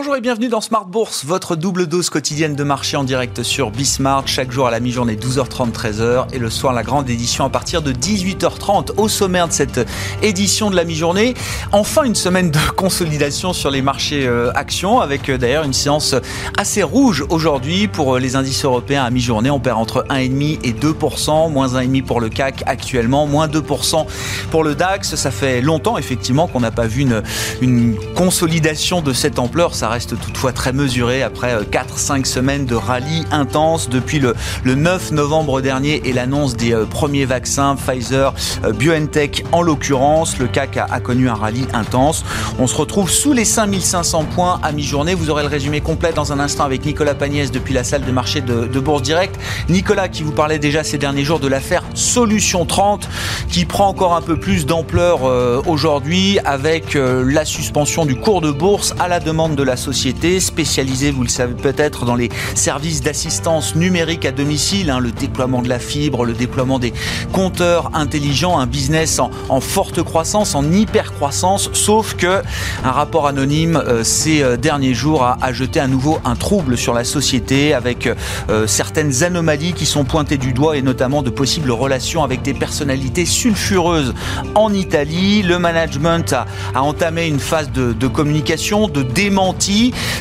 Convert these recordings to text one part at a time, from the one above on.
Bonjour et bienvenue dans Smart Bourse, votre double dose quotidienne de marché en direct sur Bismart, chaque jour à la mi-journée 12h30 13h et le soir la grande édition à partir de 18h30 au sommaire de cette édition de la mi-journée. Enfin une semaine de consolidation sur les marchés euh, actions avec euh, d'ailleurs une séance assez rouge aujourd'hui pour euh, les indices européens à mi-journée. On perd entre 1,5 et 2%, moins 1,5 pour le CAC actuellement, moins 2% pour le DAX. Ça fait longtemps effectivement qu'on n'a pas vu une, une consolidation de cette ampleur ça reste toutefois très mesuré après 4-5 euh, semaines de rallye intense depuis le, 9 novembre dernier et l'annonce des euh, premiers vaccins Pfizer, euh, BioNTech en l'occurrence. Le CAC a, connu un rallye intense. On se retrouve sous les 5500 points à mi-journée. Vous aurez le résumé complet dans un instant avec Nicolas Pagnès depuis la salle de marché de, de Bourse Direct. Nicolas qui vous parlait déjà ces derniers jours de l'affaire Solution 30 qui prend encore un peu plus d'ampleur aujourd'hui avec la suspension du cours de bourse à la demande de la société, spécialisée, vous le savez peut-être, dans les services d'assistance numérique à domicile, hein, le déploiement de la fibre, le déploiement des compteurs intelligents, un business en, forte croissance, en hyper croissance, sauf que un rapport anonyme euh, ces euh, derniers jours a, jeté à nouveau un trouble sur la société avec euh, certaines anomalies qui sont pointées du doigt et notamment de possibles relations avec des personnalités sulfureuses en Italie. Le management a, entamé une phase de, de communication, de démenti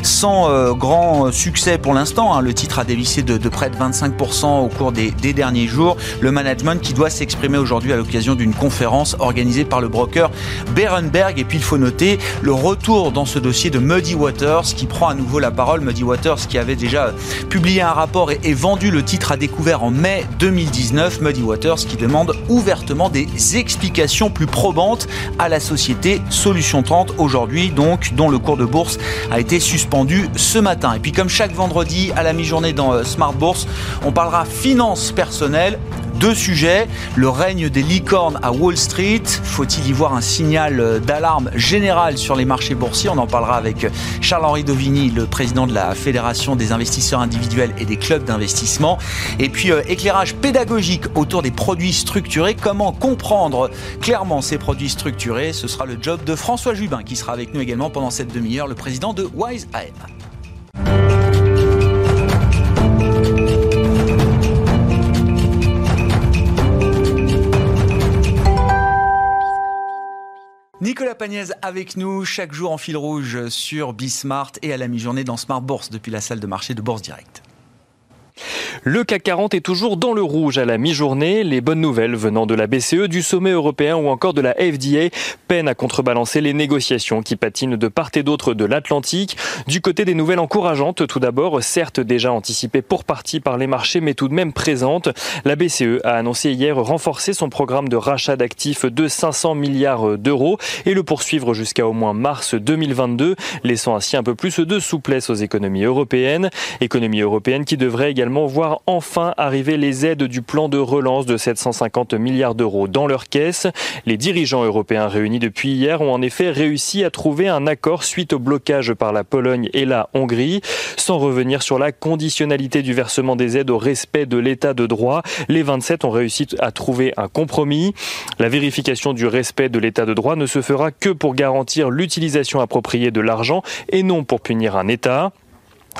sans euh, grand succès pour l'instant. Hein. Le titre a dévissé de, près de 25% au cours des, derniers jours. Le management qui doit s'exprimer aujourd'hui à l'occasion d'une conférence organisée par le broker Berenberg. Et puis il faut noter le retour dans ce dossier de Muddy Waters qui prend à nouveau la parole. Muddy Waters qui avait déjà publié un rapport et, et vendu le titre à découvert en mai 2019. Muddy Waters qui demande ouvertement des explications plus probantes à la société Solution 30 aujourd'hui donc dont le cours de bourse a été suspendu ce matin. Et puis comme chaque vendredi à la mi-journée dans euh, Smart Bourse, on parlera finance personnelle deux sujets. Le règne des licornes à Wall Street. Faut-il y voir un signal euh, d'alarme général sur les marchés boursiers? On en parlera avec euh, Charles-Henri Dovini, le président de la Fédération des investisseurs individuels et des clubs d'investissement. Et puis, éclairage pédagogique autour des produits structurés. Comment comprendre clairement ces produits structurés? Ce sera le job de François Jubin qui sera avec nous également pendant cette demi-heure, le président de Wise AM. Nicolas Pagnès avec nous chaque jour en fil rouge sur Bismart et à la mi-journée dans Smart Bourse depuis la salle de marché de Bourse Direct. Le CAC 40 est toujours dans le rouge à la mi-journée. Les bonnes nouvelles venant de la BCE, du sommet européen ou encore de la FDA peinent à contrebalancer les négociations qui patinent de part et d'autre de l'Atlantique. Du côté des nouvelles encourageantes, tout d'abord, certes déjà anticipées pour partie par les marchés, mais tout de même présentes, la BCE a annoncé hier renforcer son programme de rachat d'actifs de 500 milliards d'euros et le poursuivre jusqu'à au moins mars 2022, laissant ainsi un peu plus de souplesse aux économies européennes. Économies européennes qui devraient également voir enfin arriver les aides du plan de relance de 750 milliards d'euros dans leur caisse. Les dirigeants européens réunis depuis hier ont en effet réussi à trouver un accord suite au blocage par la Pologne et la Hongrie. Sans revenir sur la conditionnalité du versement des aides au respect de l'état de droit, les 27 ont réussi à trouver un compromis. La vérification du respect de l'état de droit ne se fera que pour garantir l'utilisation appropriée de l'argent et non pour punir un État.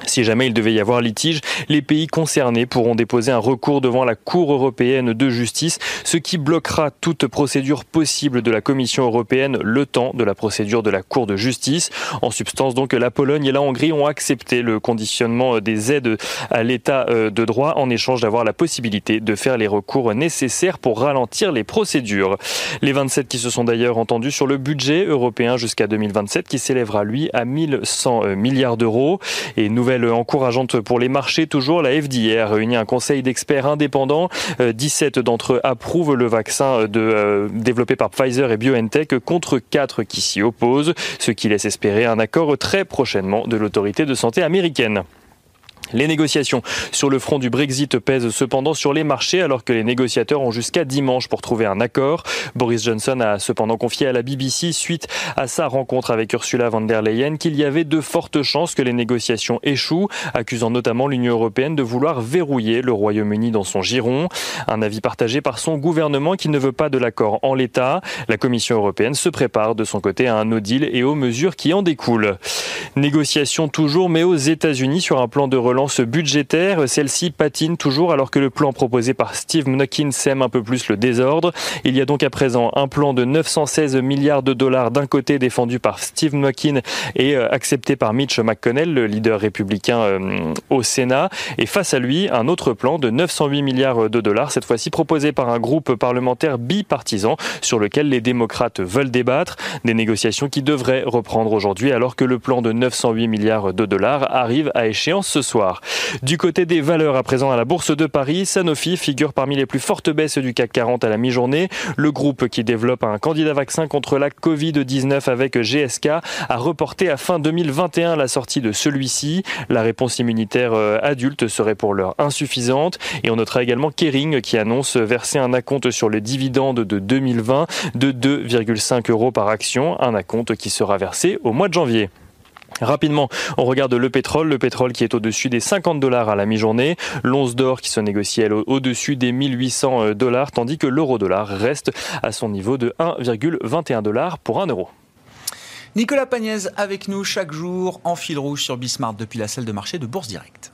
Si jamais il devait y avoir litige, les pays concernés pourront déposer un recours devant la Cour européenne de justice, ce qui bloquera toute procédure possible de la Commission européenne le temps de la procédure de la Cour de justice. En substance, donc, la Pologne et la Hongrie ont accepté le conditionnement des aides à l'état euh, de droit en échange d'avoir la possibilité de faire les recours nécessaires pour ralentir les procédures. Les 27 qui se sont d'ailleurs entendus sur le budget européen jusqu'à 2027 qui s'élèvera lui à 1100 euh, milliards d'euros et nous nouvelle encourageante pour les marchés. Toujours, la FDA a réuni un conseil d'experts indépendants. 17 euh, d'entre eux approuvent le vaccin de, euh, développé par Pfizer et BioNTech contre 4 qui s'y opposent, ce qui laisse espérer un accord très prochainement de l'autorité de santé américaine. Les négociations sur le front du Brexit pèsent cependant sur les marchés alors que les négociateurs ont jusqu'à dimanche pour trouver un accord. Boris Johnson a cependant confié à la BBC suite à sa rencontre avec Ursula von der Leyen qu'il y avait de fortes chances que les négociations échouent, accusant notamment l'Union européenne de vouloir verrouiller le Royaume-Uni dans son giron. Un avis partagé par son gouvernement qui ne veut pas de l'accord en l'état. La Commission européenne se prépare de son côté à un no deal et aux mesures qui en découlent. Négociations toujours mais aux États-Unis sur un plan de relance budgétaire. Celle-ci patine toujours alors que le plan proposé par Steve Mnuchin sème un peu plus le désordre. Il y a donc à présent un plan de 916 milliards de dollars d'un côté défendu par Steve Mnuchin et euh, accepté par Mitch McConnell, le leader républicain euh, au Sénat. Et face à lui, un autre plan de 908 milliards de dollars, cette fois-ci proposé par un groupe parlementaire bipartisan sur lequel les démocrates veulent débattre. Des négociations qui devraient reprendre aujourd'hui alors que le plan de 908 milliards de dollars arrive à échéance ce soir. Du côté des valeurs à présent à la Bourse de Paris, Sanofi figure parmi les plus fortes baisses du CAC 40 à la mi-journée. Le groupe qui développe un candidat vaccin contre la Covid-19 avec GSK a reporté à fin 2021 la sortie de celui-ci. La réponse immunitaire euh, adulte serait pour l'heure insuffisante. Et on notera également Kering qui annonce verser un acompte sur le dividende de 2020 de 2,5 euros par action, un acompte qui sera versé au mois de janvier. Rapidement, on regarde le pétrole, le pétrole qui est au-dessus des 50 dollars à la mi-journée, l'once d'or qui se négocie elle au-dessus des 1800 euh, dollars, tandis que l'euro-dollar reste à son niveau de 1,21 dollars pour 1 euro. Nicolas Pagnès avec nous chaque jour en fil rouge sur Bismarck depuis la salle de marché de Bourse Directe.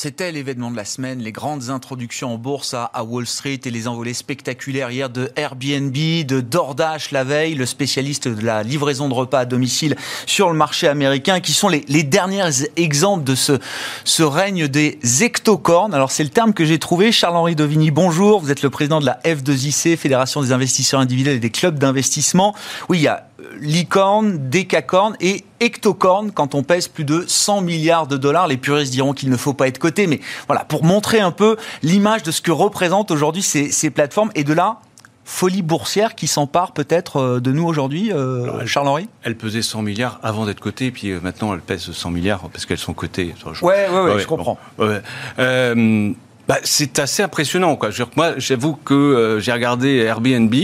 C'était l'événement de la semaine, les grandes introductions en bourse à, Wall Street et les envolées spectaculaires hier de Airbnb, de DoorDash la veille, le spécialiste de la livraison de repas à domicile sur le marché américain, qui sont les, derniers exemples de ce, ce règne des ectocornes. Alors c'est le terme que j'ai trouvé. Charles-Henri Dovigny, bonjour. Vous êtes le président de la F2IC, Fédération des investisseurs individuels et des clubs d'investissement. Oui, il y a licorne, décacorne et hectocorne quand on pèse plus de 100 milliards de dollars. Les puristes diront qu'il ne faut pas être coté, mais voilà, pour montrer un peu l'image de ce que représentent aujourd'hui ces, ces plateformes et de là folie boursière qui s'empare peut-être euh, de nous aujourd'hui, euh, Charles-Henri? Elle pesait 100 milliards avant d'être cotée, puis euh, maintenant elle pèse 100 milliards parce qu'elles sont cotées. Je... Ouais, ouais, ouais, je comprends. bah, c'est assez impressionnant. Quoi. Moi, j'avoue que j'ai regardé Airbnb.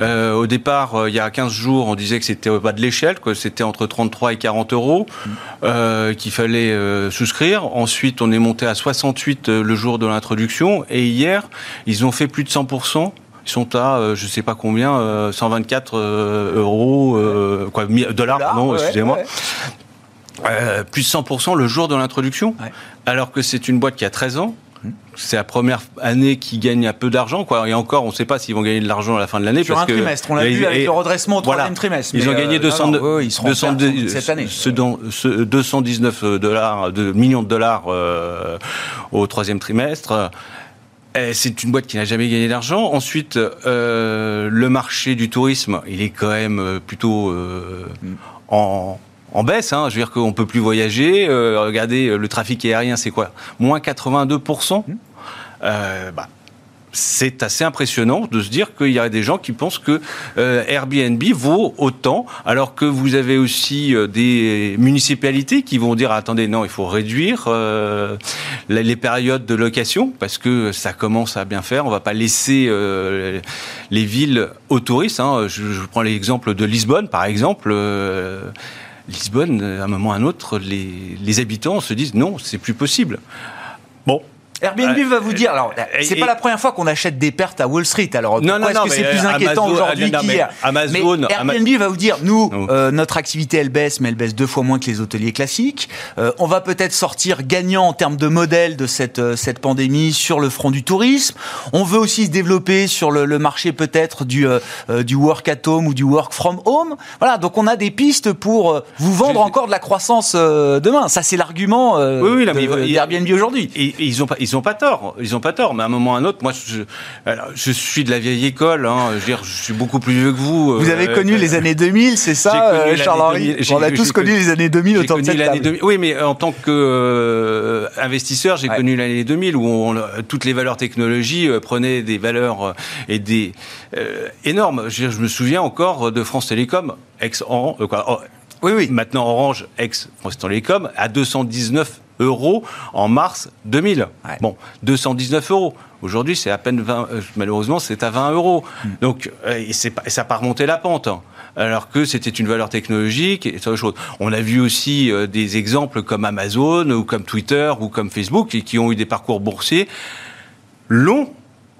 Euh, au départ, euh, il y a 15 jours, on disait que c'était au bas de l'échelle, que c'était entre 33 et 40 euros, euh, qu'il fallait souscrire. Ensuite, on est monté à 68 le jour de l'introduction. Et hier, ils ont fait plus de 100%. Ils sont à, je sais pas combien, 124 euros, quoi, dollars, pardon, excusez-moi. plus de 100% le jour de l'introduction, alors que c'est une boîte qui a 13 ans, c'est la première année qu'ils gagnent un peu d'argent, quoi. Et encore, on ne sait pas s'ils vont gagner de l'argent à la fin de l'année. Sur un trimestre, on l'a vu avec le redressement au troisième trimestre. Ils ont gagné 200, euh, ils cette année. Ce, 219 dollars, de millions de dollars euh, au troisième trimestre. C'est une boîte qui n'a jamais gagné d'argent. Ensuite, euh, le marché du tourisme, il est quand même plutôt en, en baisse. Hein. Je veux dire qu'on peut plus voyager. Euh, regardez, euh, le trafic aérien, c'est quoi? Moins 82%. Mmh. Euh, bah, c'est assez impressionnant de se dire qu'il y a des gens qui pensent que Airbnb vaut autant, alors que vous avez aussi des municipalités qui vont dire attendez non, il faut réduire les périodes de location parce que ça commence à bien faire. On va pas laisser les villes aux touristes. Hein. Je, je, prends l'exemple de Lisbonne, par exemple Lisbonne, à un moment ou à un autre, les, habitants se disent non, c'est plus possible. Bon, Airbnb va vous dire, alors c'est pas la première fois qu'on achète des pertes à Wall Street. Alors non, non, est-ce que c'est plus euh, inquiétant aujourd'hui qu'hier Amazon, mais Airbnb va vous dire, nous, euh, notre activité elle baisse, mais elle baisse deux fois moins que les hôteliers classiques. Euh, on va peut-être sortir gagnant en termes de modèle de cette cette pandémie sur le front du tourisme. On veut aussi se développer sur le, le marché peut-être du du work at home ou du work from home. Voilà, donc on a des pistes pour vous vendre encore de la croissance demain. Ça c'est l'argument oui, oui, d'Airbnb aujourd'hui. Ils ont pas ils n'ont pas tort, ils ont pas tort. Mais à un moment ou à un autre, moi, je, je suis de la vieille école. Hein, je, veux dire, je suis beaucoup plus vieux que vous. Vous avez connu les années 2000, c'est ça, Charles-Henri On a tous connu les années 2000 autant de cette table. Oui, mais en tant qu'investisseur, j'ai connu l'année 2000 où on, toutes les valeurs technologies prenaient des valeurs et des énormes. Je, je, me souviens encore de France Télécom, ex en oui, oui. Maintenant, Orange, ex France Télécom, à 219 euros en mars 2000. Bon, 219 euros. Aujourd'hui, c'est à peine 20, euh, malheureusement, c'est à 20 euros. Hmm. Donc, euh, et, ça n'a pas remonté la pente. Hein. alors que c'était une valeur technologique et autre chose. On a vu aussi euh, des exemples comme Amazon ou comme Twitter ou comme Facebook qui ont eu des parcours boursiers longs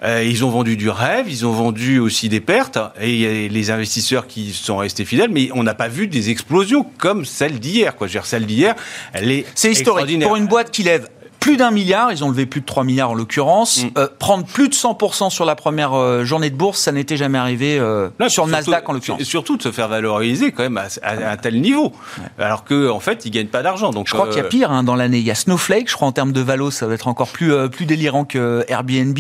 euh, ils ont vendu du rêve, ils ont vendu aussi des pertes, et il y a les investisseurs qui sont restés fidèles, mais on n'a pas vu des explosions comme celle d'hier. Quoi. Je veux dire, celle d'hier, elle est C'est historique. Pour une boîte qui lève plus d'un milliard, ils ont levé plus de 3 milliards en l'occurrence. Mm. Euh, prendre plus de 100% sur la première euh, journée de bourse, ça n'était jamais arrivé euh, sur le Nasdaq en l'occurrence. Et surtout de se faire valoriser quand même à, un tel niveau. Alors qu'en en fait, ils gagnent pas d'argent. Donc, je crois qu'il y a pire hein, dans l'année. Il y a Snowflake, je crois en termes de valo, ça va être encore plus, plus délirant que Airbnb.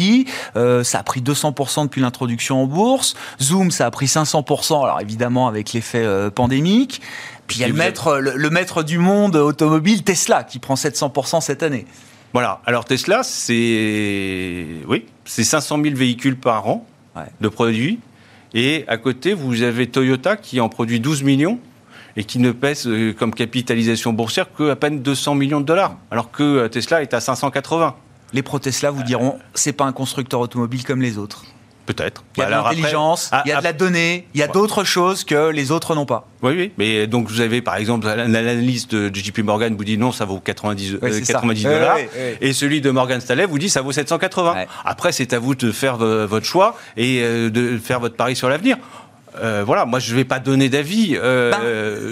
ça a pris 200% depuis l'introduction en bourse. Zoom, ça a pris 500%, alors évidemment avec l'effet pandémique. Puis il y a le maître, le maître du monde automobile, Tesla, qui prend 700% cette année. Voilà. Alors Tesla, c'est oui, c'est 500 000 véhicules par an de produits. Et à côté, vous avez Toyota qui en produit 12 millions et qui ne pèse euh, comme capitalisation boursière qu'à peine 200 millions de dollars, alors que euh, Tesla est à 580. Les pro-Tesla vous diront, c'est pas un constructeur automobile comme les autres. Peut-être. Il y a de l'intelligence, il y a de la donnée, il y a d'autres choses que les autres n'ont pas. Oui, oui. Mais donc vous avez par exemple l'analyse de JP Morgan vous dit non, ça vaut 90, 90 euh, dollars, et celui de Morgan Stanley vous dit ça vaut 780. Après, c'est à vous de faire votre choix et euh, de faire votre pari sur l'avenir. Euh, voilà, moi je ne vais pas donner d'avis. Euh,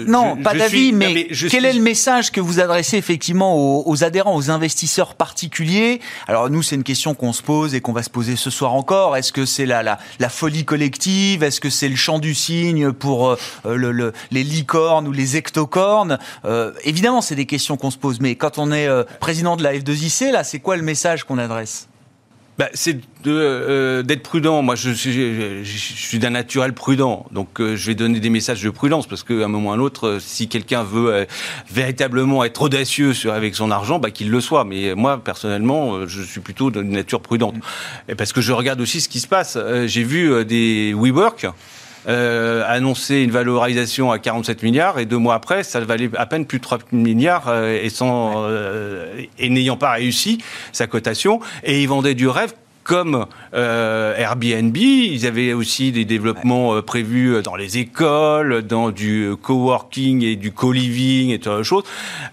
ben, non, pas d'avis, mais, quel est le message que vous adressez effectivement aux, adhérents, aux investisseurs particuliers? Alors nous, c'est une question qu'on se pose et qu'on va se poser ce soir encore. Est-ce que c'est la, la, folie collective? Est-ce que c'est le chant du cygne pour euh, le, les licornes ou les ectocornes Évidemment, c'est des questions qu'on se pose. Mais quand on est président de la F2IC, là, c'est quoi le message qu'on adresse? Bah, c'est euh, d'être prudent. Moi, je, je, je suis d'un naturel prudent, donc euh, je vais donner des messages de prudence parce qu'à un moment ou à un autre, euh, si quelqu'un veut véritablement être audacieux sur, avec son argent, bah, qu'il le soit. Mais moi, personnellement, je suis plutôt d'une nature prudente, Et parce que je regarde aussi ce qui se passe. J'ai vu des WeWork euh, annoncé une valorisation à 47 milliards et deux mois après, ça valait à peine plus de 3 milliards euh, et, sans, euh, et n'ayant pas réussi sa cotation. Et ils vendaient du rêve comme euh, Airbnb. Ils avaient aussi des développements euh, prévus dans les écoles, dans du coworking et du co-living et toutes choses.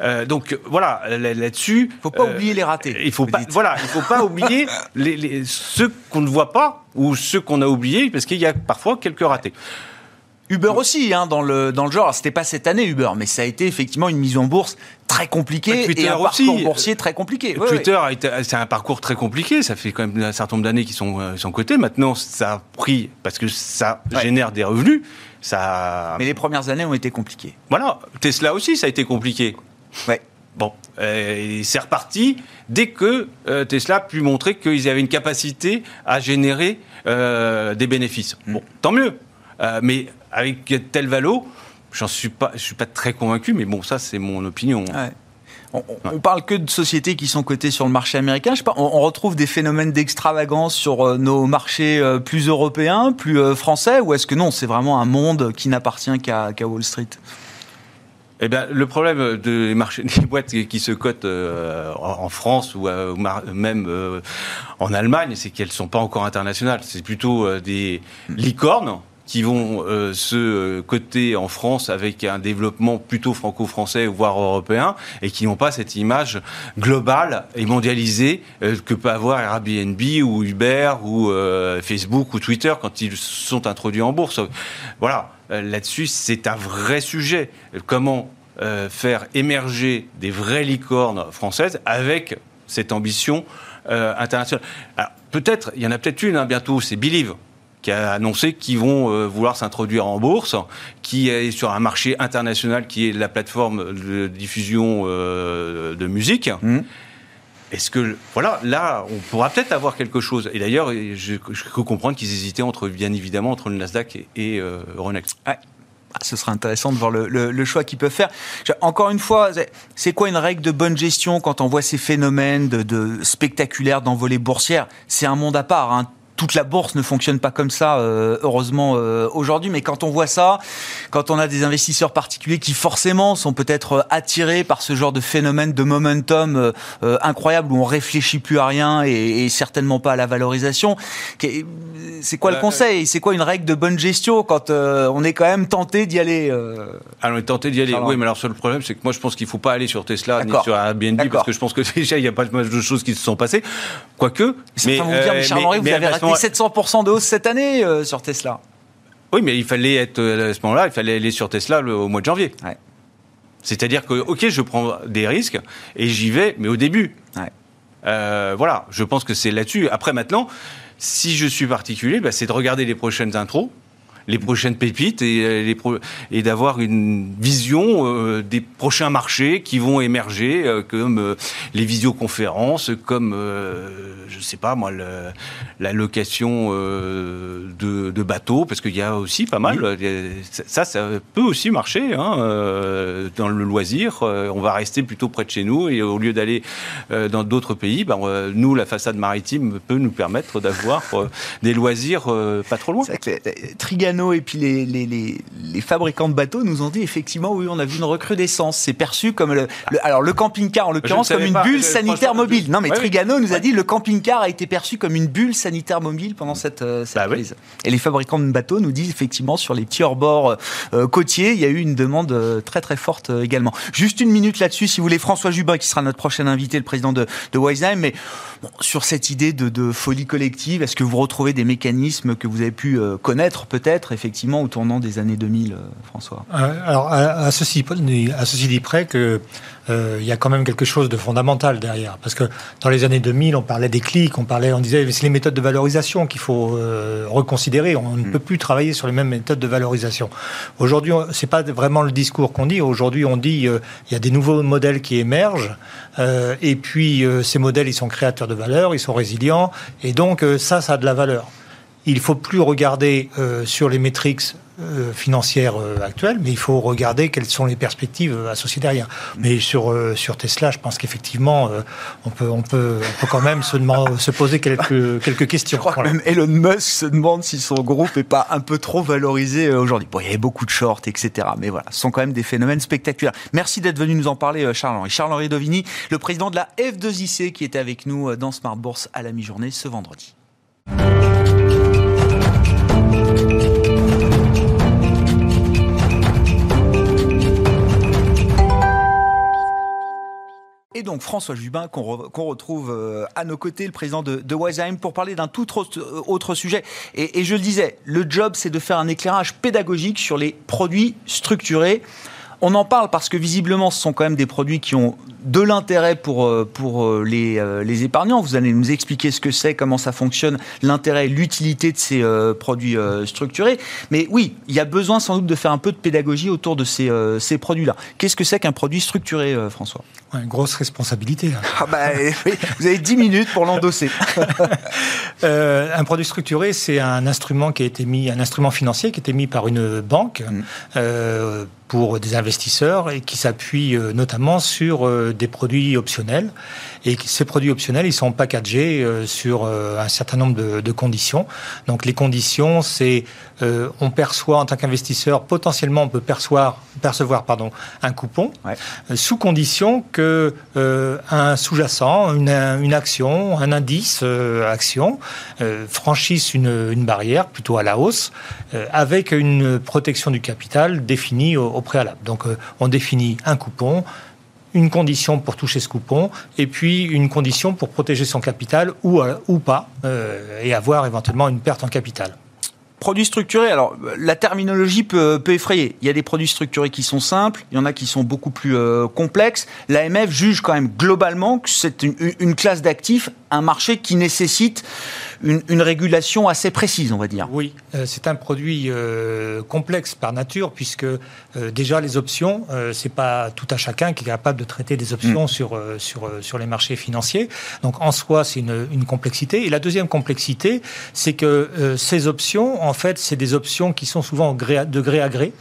Euh, donc voilà, là-dessus. Il faut pas oublier les ratés. Il faut pas, voilà, il faut pas oublier les, les, ceux qu'on ne voit pas ou ceux qu'on a oubliés parce qu'il y a parfois quelques ratés. Uber aussi, hein, dans le dans le genre. C'était pas cette année Uber, mais ça a été effectivement une mise en bourse très compliquée et un parcours boursier très compliqué. Twitter c'est un parcours très compliqué. Ça fait quand même un certain nombre d'années qu'ils sont euh, sont cotés. Maintenant, ça a pris parce que ça génère des revenus. Ça. Mais les premières années ont été compliquées. Voilà. Tesla aussi, ça a été compliqué. Ouais. Bon, euh, c'est reparti dès que euh, Tesla a pu montrer qu'ils avaient une capacité à générer euh, des bénéfices. Mm. Bon, tant mieux. Euh, mais avec tel valo, j'en suis pas, je suis pas très convaincu, mais bon, ça c'est mon opinion. On, on, parle que de sociétés qui sont cotées sur le marché américain. Je sais pas, on, retrouve des phénomènes d'extravagance sur euh, nos marchés euh, plus européens, plus français, ou est-ce que non, c'est vraiment un monde qui n'appartient qu'à Wall Street? Eh bien, le problème des marchés, des boîtes qui se cotent en France ou, même en Allemagne, c'est qu'elles ne sont pas encore internationales. C'est plutôt des licornes qui vont euh, se euh, coter en France avec un développement plutôt franco-français, voire européen, et qui n'ont pas cette image globale et mondialisée euh, que peut avoir Airbnb ou Uber ou Facebook ou Twitter quand ils sont introduits en bourse. Voilà, là-dessus, c'est un vrai sujet. Comment faire émerger des vraies licornes françaises avec cette ambition internationale. peut-être, il y en a peut-être une hein, bientôt, c'est Believe qui a annoncé qu'ils vont euh, vouloir s'introduire en bourse, qui est sur un marché international qui est la plateforme de diffusion euh, de musique. Mmh. est-ce que, voilà, là, on pourra peut-être avoir quelque chose. Et d'ailleurs, je, je, peux comprendre qu'ils hésitaient entre, bien évidemment, entre le Nasdaq et, et euh, Euronext. Ah, ce sera intéressant de voir le, le, choix qu'ils peuvent faire. Encore une fois, c'est quoi une règle de bonne gestion quand on voit ces phénomènes de, de spectaculaires d'envolée boursière C'est un monde à part. Hein toute la bourse ne fonctionne pas comme ça, euh, heureusement euh, aujourd'hui. Mais quand on voit ça, quand on a des investisseurs particuliers qui forcément sont peut-être euh, attirés par ce genre de phénomène de momentum incroyable où on réfléchit plus à rien et, certainement pas à la valorisation, c'est quoi le conseil? C'est quoi une règle de bonne gestion quand on est quand même tenté d'y aller ah, on est tenté d'y aller. Oui, mais alors le problème, c'est que moi je pense qu'il faut pas aller sur Tesla ni sur Airbnb parce que je pense que déjà il y a pas mal de choses qui se sont passées. Quoique, mais, vous dire, mais, vous avez 700% de hausse cette année euh, sur Tesla. Oui, mais il fallait être euh, à ce moment-là, il fallait aller sur Tesla au mois de janvier. C'est-à-dire que, ok, je prends des risques et j'y vais, mais au début. Euh, voilà, je pense que c'est là-dessus. Après, maintenant, si je suis particulier, bah, c'est de regarder les prochaines intros les prochaines pépites et, euh, les et d'avoir une vision euh, des prochains marchés qui vont émerger, euh, comme les visioconférences, comme, je sais pas moi, la location de, de, bateaux, parce qu'il y a aussi pas mal. Ça, ça peut aussi marcher hein, dans le loisir. on va rester plutôt près de chez nous et au lieu d'aller dans d'autres pays, ben, nous, la façade maritime peut nous permettre d'avoir des loisirs pas trop loin. Et puis les, les, les, fabricants de bateaux nous ont dit effectivement, oui, on a vu une recrudescence. C'est perçu comme le, alors le camping-car en l'occurrence comme une bulle sanitaire mobile. Non, mais Trigano nous a dit le camping-car a été perçu comme une bulle sanitaire mobile pendant cette, euh, cette bah crise. Et les fabricants de bateaux nous disent effectivement sur les petits hors-bords euh, côtiers, il y a eu une demande euh, très très forte également. Juste une minute là-dessus, si vous voulez, François Jubin qui sera notre prochain invité, le président de, de Wiseheim, mais sur cette idée de, de folie collective, est-ce que vous retrouvez des mécanismes que vous avez pu connaître peut-être? Effectivement, au tournant des années 2000, euh, François euh, Alors, à, ceci, à ceci dit près que euh, il y a quand même quelque chose de fondamental derrière. Parce que dans les années 2000, on parlait des clics, on parlait, on disait c'est les méthodes de valorisation qu'il faut reconsidérer. On ne mm. peut plus travailler sur les mêmes méthodes de valorisation. Aujourd'hui, c'est pas vraiment le discours qu'on dit. Aujourd'hui, on dit il y a des nouveaux modèles qui émergent, et puis ces modèles, ils sont créateurs de valeur, ils sont résilients, et donc ça, ça a de la valeur il faut plus regarder euh, sur les métriques euh, financières euh, actuelles, mais il faut regarder quelles sont les perspectives associées derrière. Mais sur sur Tesla, je pense qu'effectivement, on peut on peut on peut quand même se se poser quelques quelques questions. Je crois que même Elon Musk se demande si son groupe est pas un peu trop valorisé aujourd'hui. Bon, il y avait beaucoup de shorts, etc. Mais voilà, ce sont quand même des phénomènes spectaculaires. Merci d'être venu nous en parler, Charles-Henri. Charles-Henri Dovini, le président de la F2IC, qui était avec nous dans Smart Bourse à la mi-journée ce vendredi. Et donc François Jubin, qu'on retrouve euh, à nos côtés, le président de, de pour parler d'un tout autre, sujet. Et, je le disais, le job, c'est de faire un éclairage pédagogique sur les produits structurés. On en parle parce que visiblement, ce sont quand même des produits qui ont de l'intérêt pour, euh, pour euh, les, euh, les, épargnants. Vous allez nous expliquer ce que c'est, comment ça fonctionne, l'intérêt, l'utilité de ces produits structurés. Mais oui, il y a besoin sans doute de faire un peu de pédagogie autour de ces, ces produits-là. Qu'est-ce que c'est qu'un produit structuré, François? Une grosse responsabilité. Ah bah, vous avez 10 minutes pour l'endosser. un produit structuré, c'est un instrument qui a été mis, un instrument financier qui a été mis par une banque. Mmh pour des investisseurs et qui s'appuie euh, notamment sur euh, des produits optionnels. Et ces produits optionnels, ils sont packagés euh, sur un certain nombre de, de conditions. Donc les conditions, c'est on perçoit en tant qu'investisseur, potentiellement on peut percevoir, percevoir pardon, un coupon, sous condition que un sous-jacent, une, une, action, un indice action franchisse une, une, barrière plutôt à la hausse, avec une protection du capital définie au préalable. Donc euh, on définit un coupon, une condition pour toucher ce coupon, et puis une condition pour protéger son capital ou, euh, pas, euh, et avoir éventuellement une perte en capital. Produits structurés, alors la terminologie peut, effrayer. Il y a des produits structurés qui sont simples, il y en a qui sont beaucoup plus complexes. L'AMF juge quand même globalement que c'est une, classe d'actifs un marché qui nécessite une, régulation assez précise, on va dire. Oui, euh, c'est un produit euh, complexe par nature, puisque euh, déjà les options, c'est pas tout à chacun qui est capable de traiter des options mm. sur, sur, sur les marchés financiers. Donc en soi, c'est une, une, complexité. Et la deuxième complexité, c'est que ces options, en fait, c'est des options qui sont souvent de gré à gré.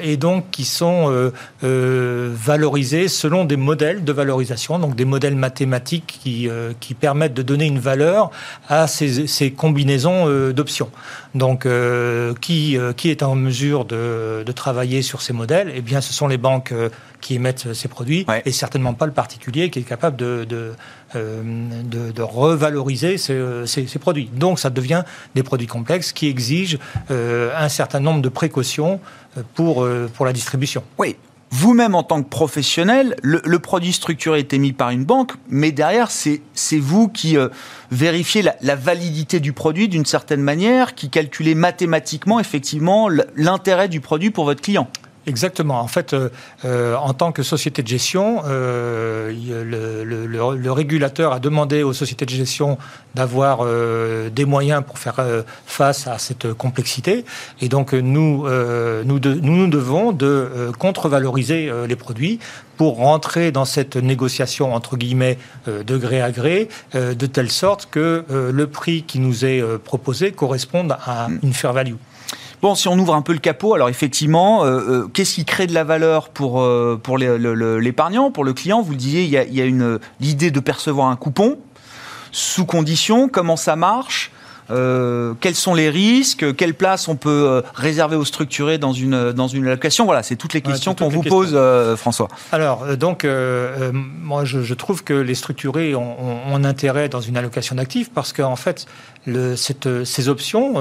et donc qui sont valorisées selon des modèles de valorisation, donc des modèles mathématiques qui, qui permettent de donner une valeur à ces, combinaisons euh, d'options. Donc, euh, qui, euh, qui est en mesure de, travailler sur ces modèles? Eh bien, ce sont les banques qui émettent ces produits et certainement pas le particulier qui est capable de, de, revaloriser ces, produits. Donc, ça devient des produits complexes qui exigent un certain nombre de précautions pour, pour la distribution. Oui, vous-même en tant que professionnel, le, produit structuré est émis par une banque, mais derrière, c'est vous qui euh, vérifiez la, validité du produit d'une certaine manière, qui calculez mathématiquement, effectivement, l'intérêt du produit pour votre client. Exactement. En fait, euh, euh, en tant que société de gestion, euh, le, régulateur a demandé aux sociétés de gestion d'avoir des moyens pour faire face à cette complexité. Et donc, nous, nous, nous, devons de contre-valoriser les produits pour rentrer dans cette négociation entre guillemets de gré à gré, de telle sorte que le prix qui nous est proposé corresponde à une fair value. Bon, si on ouvre un peu le capot, alors effectivement, euh, euh, qu'est-ce qui crée de la valeur pour, euh, pour l'épargnant, pour le client? Vous le disiez, il y a, il y a l'idée de percevoir un coupon, sous condition, comment ça marche? Euh, quels sont les risques, quelle place on peut euh, réserver aux structurés dans une, dans une allocation? Voilà, c'est toutes les questions qu'on vous pose, euh, François. Alors, donc, moi, je, trouve que les structurés ont, ont, intérêt dans une allocation d'actifs parce qu'en fait, le, cette, ces options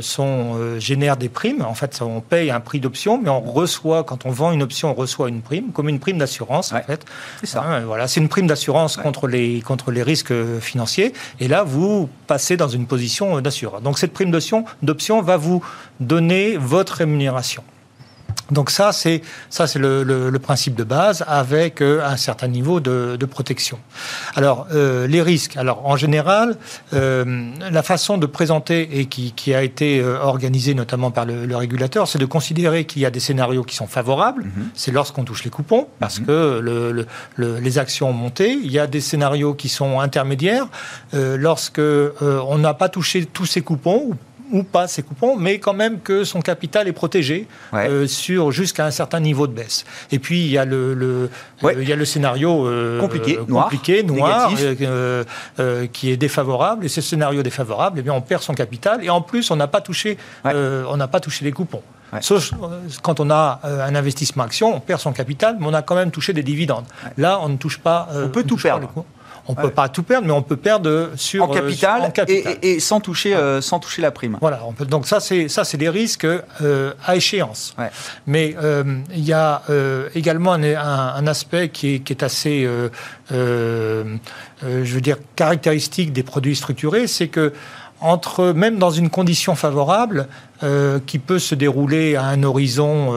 sont, génèrent des primes. En fait, on paye un prix d'option, mais on reçoit, quand on vend une option, on reçoit une prime, comme une prime d'assurance, en fait. C'est ça. Hein, voilà, c'est une prime d'assurance contre, les, contre les risques financiers. Et là, vous passez dans une position d'assureur. Donc cette prime d'option va vous donner votre rémunération. Donc ça, c'est ça, c'est le, principe de base avec euh, un certain niveau de, protection. Alors euh, les risques. Alors en général, euh, la façon de présenter et qui, a été organisée notamment par le, régulateur, c'est de considérer qu'il y a des scénarios qui sont favorables. Mhm. C'est lorsqu'on touche les coupons parce mhm. que les actions ont monté. Il y a des scénarios qui sont intermédiaires lorsque on n'a pas touché tous ces coupons ou pas ses coupons, mais quand même que son capital est protégé euh, sur jusqu'à un certain niveau de baisse. Et puis il y a le, le euh, il y a le scénario euh, compliqué, compliqué, noir, qui est défavorable. Et ce scénario défavorable, eh bien on perd son capital et en plus on n'a pas touché, on n'a pas touché les coupons. Sauf quand on a un investissement action, on perd son capital, mais on a quand même touché des dividendes. Là, on ne touche pas. on peut tout perdre. On ne peut pas tout perdre, mais on peut perdre sur en euh, capital, Et, sans toucher euh, sans toucher la prime. Voilà. On peut, donc ça c'est ça c'est des risques euh, à échéance. Mais il y a également un, aspect qui est, qui est assez je veux dire caractéristique des produits structurés, c'est que entre, même dans une condition favorable, qui peut se dérouler à un horizon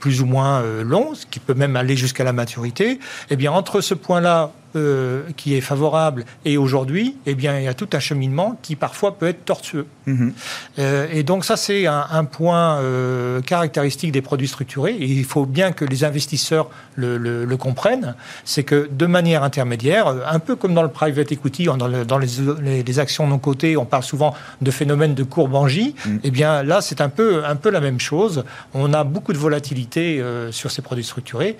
plus ou moins long, ce qui peut même aller jusqu'à la maturité, eh bien, entre ce point-là euh, qui est favorable et aujourd'hui, eh bien, il y a tout un cheminement qui parfois peut être tortueux. Mhm. Euh, et donc ça, c'est un, point euh, caractéristique des produits structurés. Et il faut bien que les investisseurs le, comprennent. C'est que de manière intermédiaire, un peu comme dans le private equity, dans, dans les, actions non cotées, on parle souvent de phénomènes de courbe en J. Mhm. Eh bien là, c'est un peu, un peu la même chose. On a beaucoup de volatilité sur ces produits structurés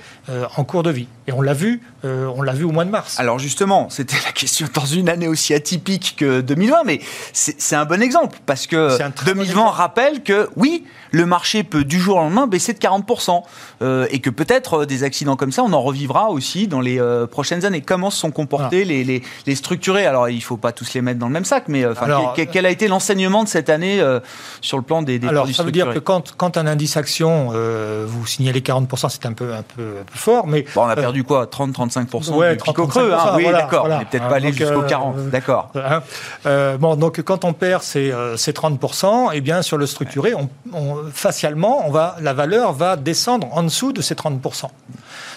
en cours de vie. Et on l'a vu, on l'a vu au mois de mars. Alors justement, c'était la question dans une année aussi atypique que 2020, mais c'est un bon exemple parce que 2020 rappelle que oui, le marché peut du jour au lendemain baisser de 40%. Euh, et que peut-être euh, des accidents comme ça, on en revivra aussi dans les euh, prochaines années. Comment se sont comportés les, les, les, structurés? Alors, il ne faut pas tous les mettre dans le même sac, mais quel, a été l'enseignement de cette année sur le plan des, des alors, ça veut dire que quand, quand un indice action, vous signalez 40%, c'est un peu, un, peu, un peu fort, mais... on a perdu quoi? 30-35% ouais, 30, creux, hein, oui, d'accord. On n'est peut-être pas allé jusqu'au 40, d'accord. Hein, bon, donc quand on perd ces, 30%, eh bien sur le structuré, on, facialement, on va, la valeur va descendre en dessous de ces 30%.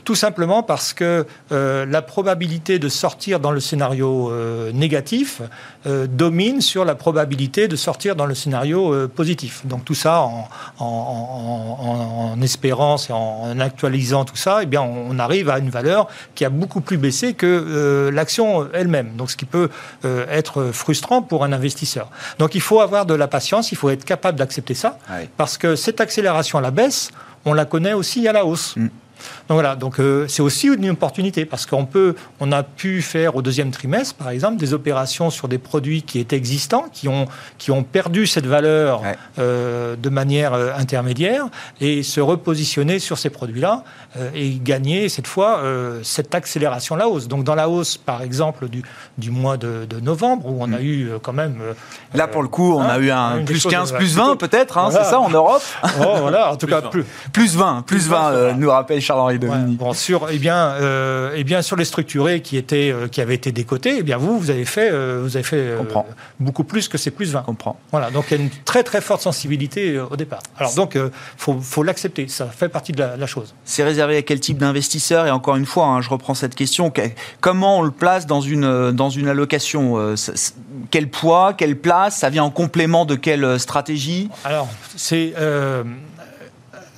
Tout simplement parce que euh, la probabilité de sortir dans le scénario euh, négatif euh, domine sur la probabilité de sortir dans le scénario positif. Donc tout ça, en, en, espérance et en, actualisant tout ça, eh bien, on arrive à une valeur qui a beaucoup plus baissé que l'action elle-même. Donc ce qui peut être frustrant pour un investisseur. Donc il faut avoir de la patience, il faut être capable d'accepter ça, parce que cette accélération à la baisse, on la connaît aussi à la hausse. Mm. Donc voilà, donc euh, c'est aussi une opportunité parce qu'on peut, on a pu faire au deuxième trimestre, par exemple, des opérations sur des produits qui étaient existants, qui ont qui ont perdu cette valeur euh, de manière euh, intermédiaire et se repositionner sur ces produits-là et gagner cette fois cette accélération la hausse. Donc dans la hausse, par exemple, du, du mois de, novembre où on a mm. eu quand même là pour le coup, on a hein, eu un plus 15, plus 20 peut-être, hein, c'est ça en Europe. Oh, voilà, en tout cas plus, plus 20, plus 20, nous rappelle Charles-Henri bon, sur, eh bien, euh, eh bien, sur les structurés qui, étaient, euh, qui avaient été décotés, eh bien, vous, vous avez fait, euh, vous avez fait beaucoup plus que ces plus 20. Comprends. Voilà, donc il y a une très très forte sensibilité au départ. Alors donc, il faut, faut l'accepter, ça fait partie de la, chose. C'est réservé à quel type d'investisseur Et encore une fois, hein, je reprends cette question, comment on le place dans une, dans une allocation Quel poids, quelle place? Ça vient en complément de quelle stratégie? Alors, c'est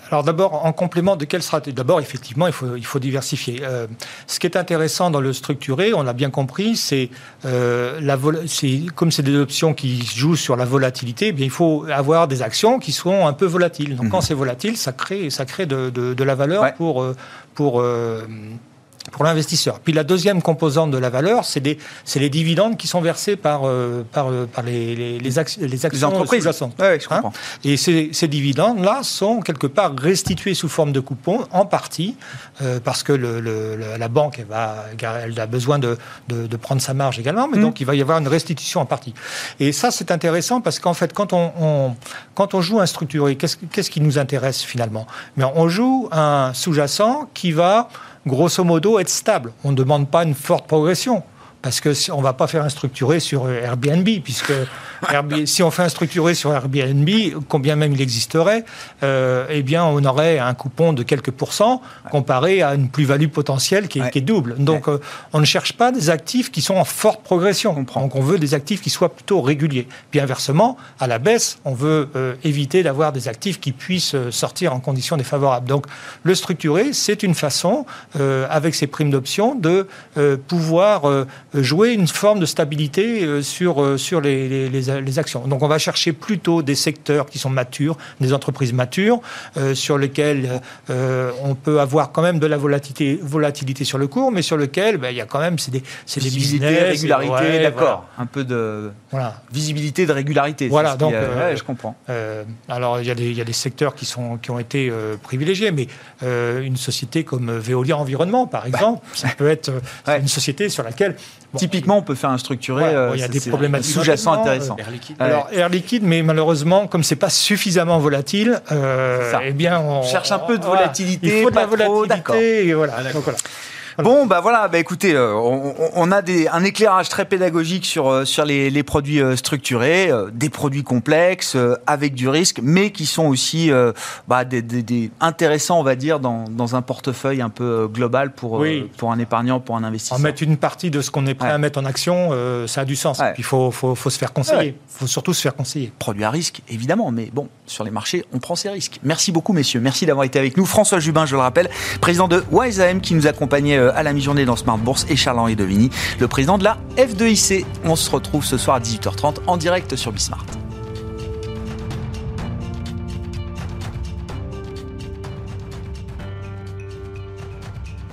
alors d'abord, en complément de quelle stratégie? D'abord, effectivement, il faut, il faut diversifier. Euh, ce qui est intéressant dans le structuré, on l'a bien compris, c'est euh, la comme c'est des options qui jouent sur la volatilité, eh bien il faut avoir des actions qui sont un peu volatiles. Donc quand mhm. c'est volatile, ça crée, ça crée de, de, la valeur pour euh, pour euh, pour l'investisseur. Puis la deuxième composante de la valeur, c'est les dividendes qui sont versés par, euh, par, euh, par les, les, les, actions entreprises. Ouais, je. Hein et ces, ces dividendes-là sont quelque part restitués sous forme de coupons, en partie, euh, parce que le, le, la banque elle va, elle a besoin de, de, de, prendre sa marge également, mais mmh. donc il va y avoir une restitution en partie. Et ça, c'est intéressant parce qu'en fait, quand on, on, quand on joue un structuré, qu'est-ce qu'est-ce qui nous intéresse finalement? Mais On joue un sous-jacent qui va grosso modo, être stable. On ne demande pas une forte progression parce que on va pas faire un structuré sur Airbnb, puisque si on fait un structuré sur Airbnb, combien même il existerait, euh, eh bien, on aurait un coupon de quelques pourcents comparé à une plus-value potentielle qui est, double. Donc, euh, on ne cherche pas des actifs qui sont en forte progression. Donc, on veut des actifs qui soient plutôt réguliers. Puis inversement, à la baisse, on veut euh, éviter d'avoir des actifs qui puissent sortir en conditions défavorables. Donc, le structuré, c'est une façon, avec ces primes d'options, de pouvoir jouer une forme de stabilité sur, sur les, les les, actions. Donc on va chercher plutôt des secteurs qui sont matures, des entreprises matures, euh, sur lesquels euh, on peut avoir quand même de la volatilité, volatilité sur le cours, mais sur lequel ben, il y a quand même c'est des, c'est des business, régularité, d'accord, un peu de voilà. visibilité, de régularité. Voilà, donc euh, je comprends. alors il y, a des, il y a des secteurs qui sont qui ont été privilégiés, mais une société comme Veolia Environnement, par exemple, ça peut être une société sur laquelle Typiquement, on peut faire un structuré. il y a des problématiques sous-jacents intéressants. Air liquide. Alors, air liquide, mais malheureusement, comme c'est pas suffisamment volatile, euh, eh bien, on, cherche un peu de volatilité. Il faut de la volatilité. Et voilà. Ah, donc voilà. Bon, bah voilà, bah écoutez, euh, on, a des, un éclairage très pédagogique sur, euh, sur les, les produits euh, structurés, des produits complexes, avec du risque, mais qui sont aussi bah, des, des, intéressants, on va dire, dans, dans un portefeuille un peu global pour, pour un épargnant, pour un investisseur. En mettre une partie de ce qu'on est prêt à mettre en action, ça a du sens. il faut, faut, faut, se faire conseiller. Il faut surtout se faire conseiller. Produit à risque, évidemment, mais bon, sur les marchés, on prend ses risques. Merci beaucoup, messieurs. Merci d'avoir été avec nous. François Jubin, je le rappelle, président de WiseAM, qui nous accompagnait à la mi-journée dans Smart Bourse, et Charles-Henri Devigny, le président de la F2IC. On se retrouve ce soir à 18h30 en direct sur Bismart.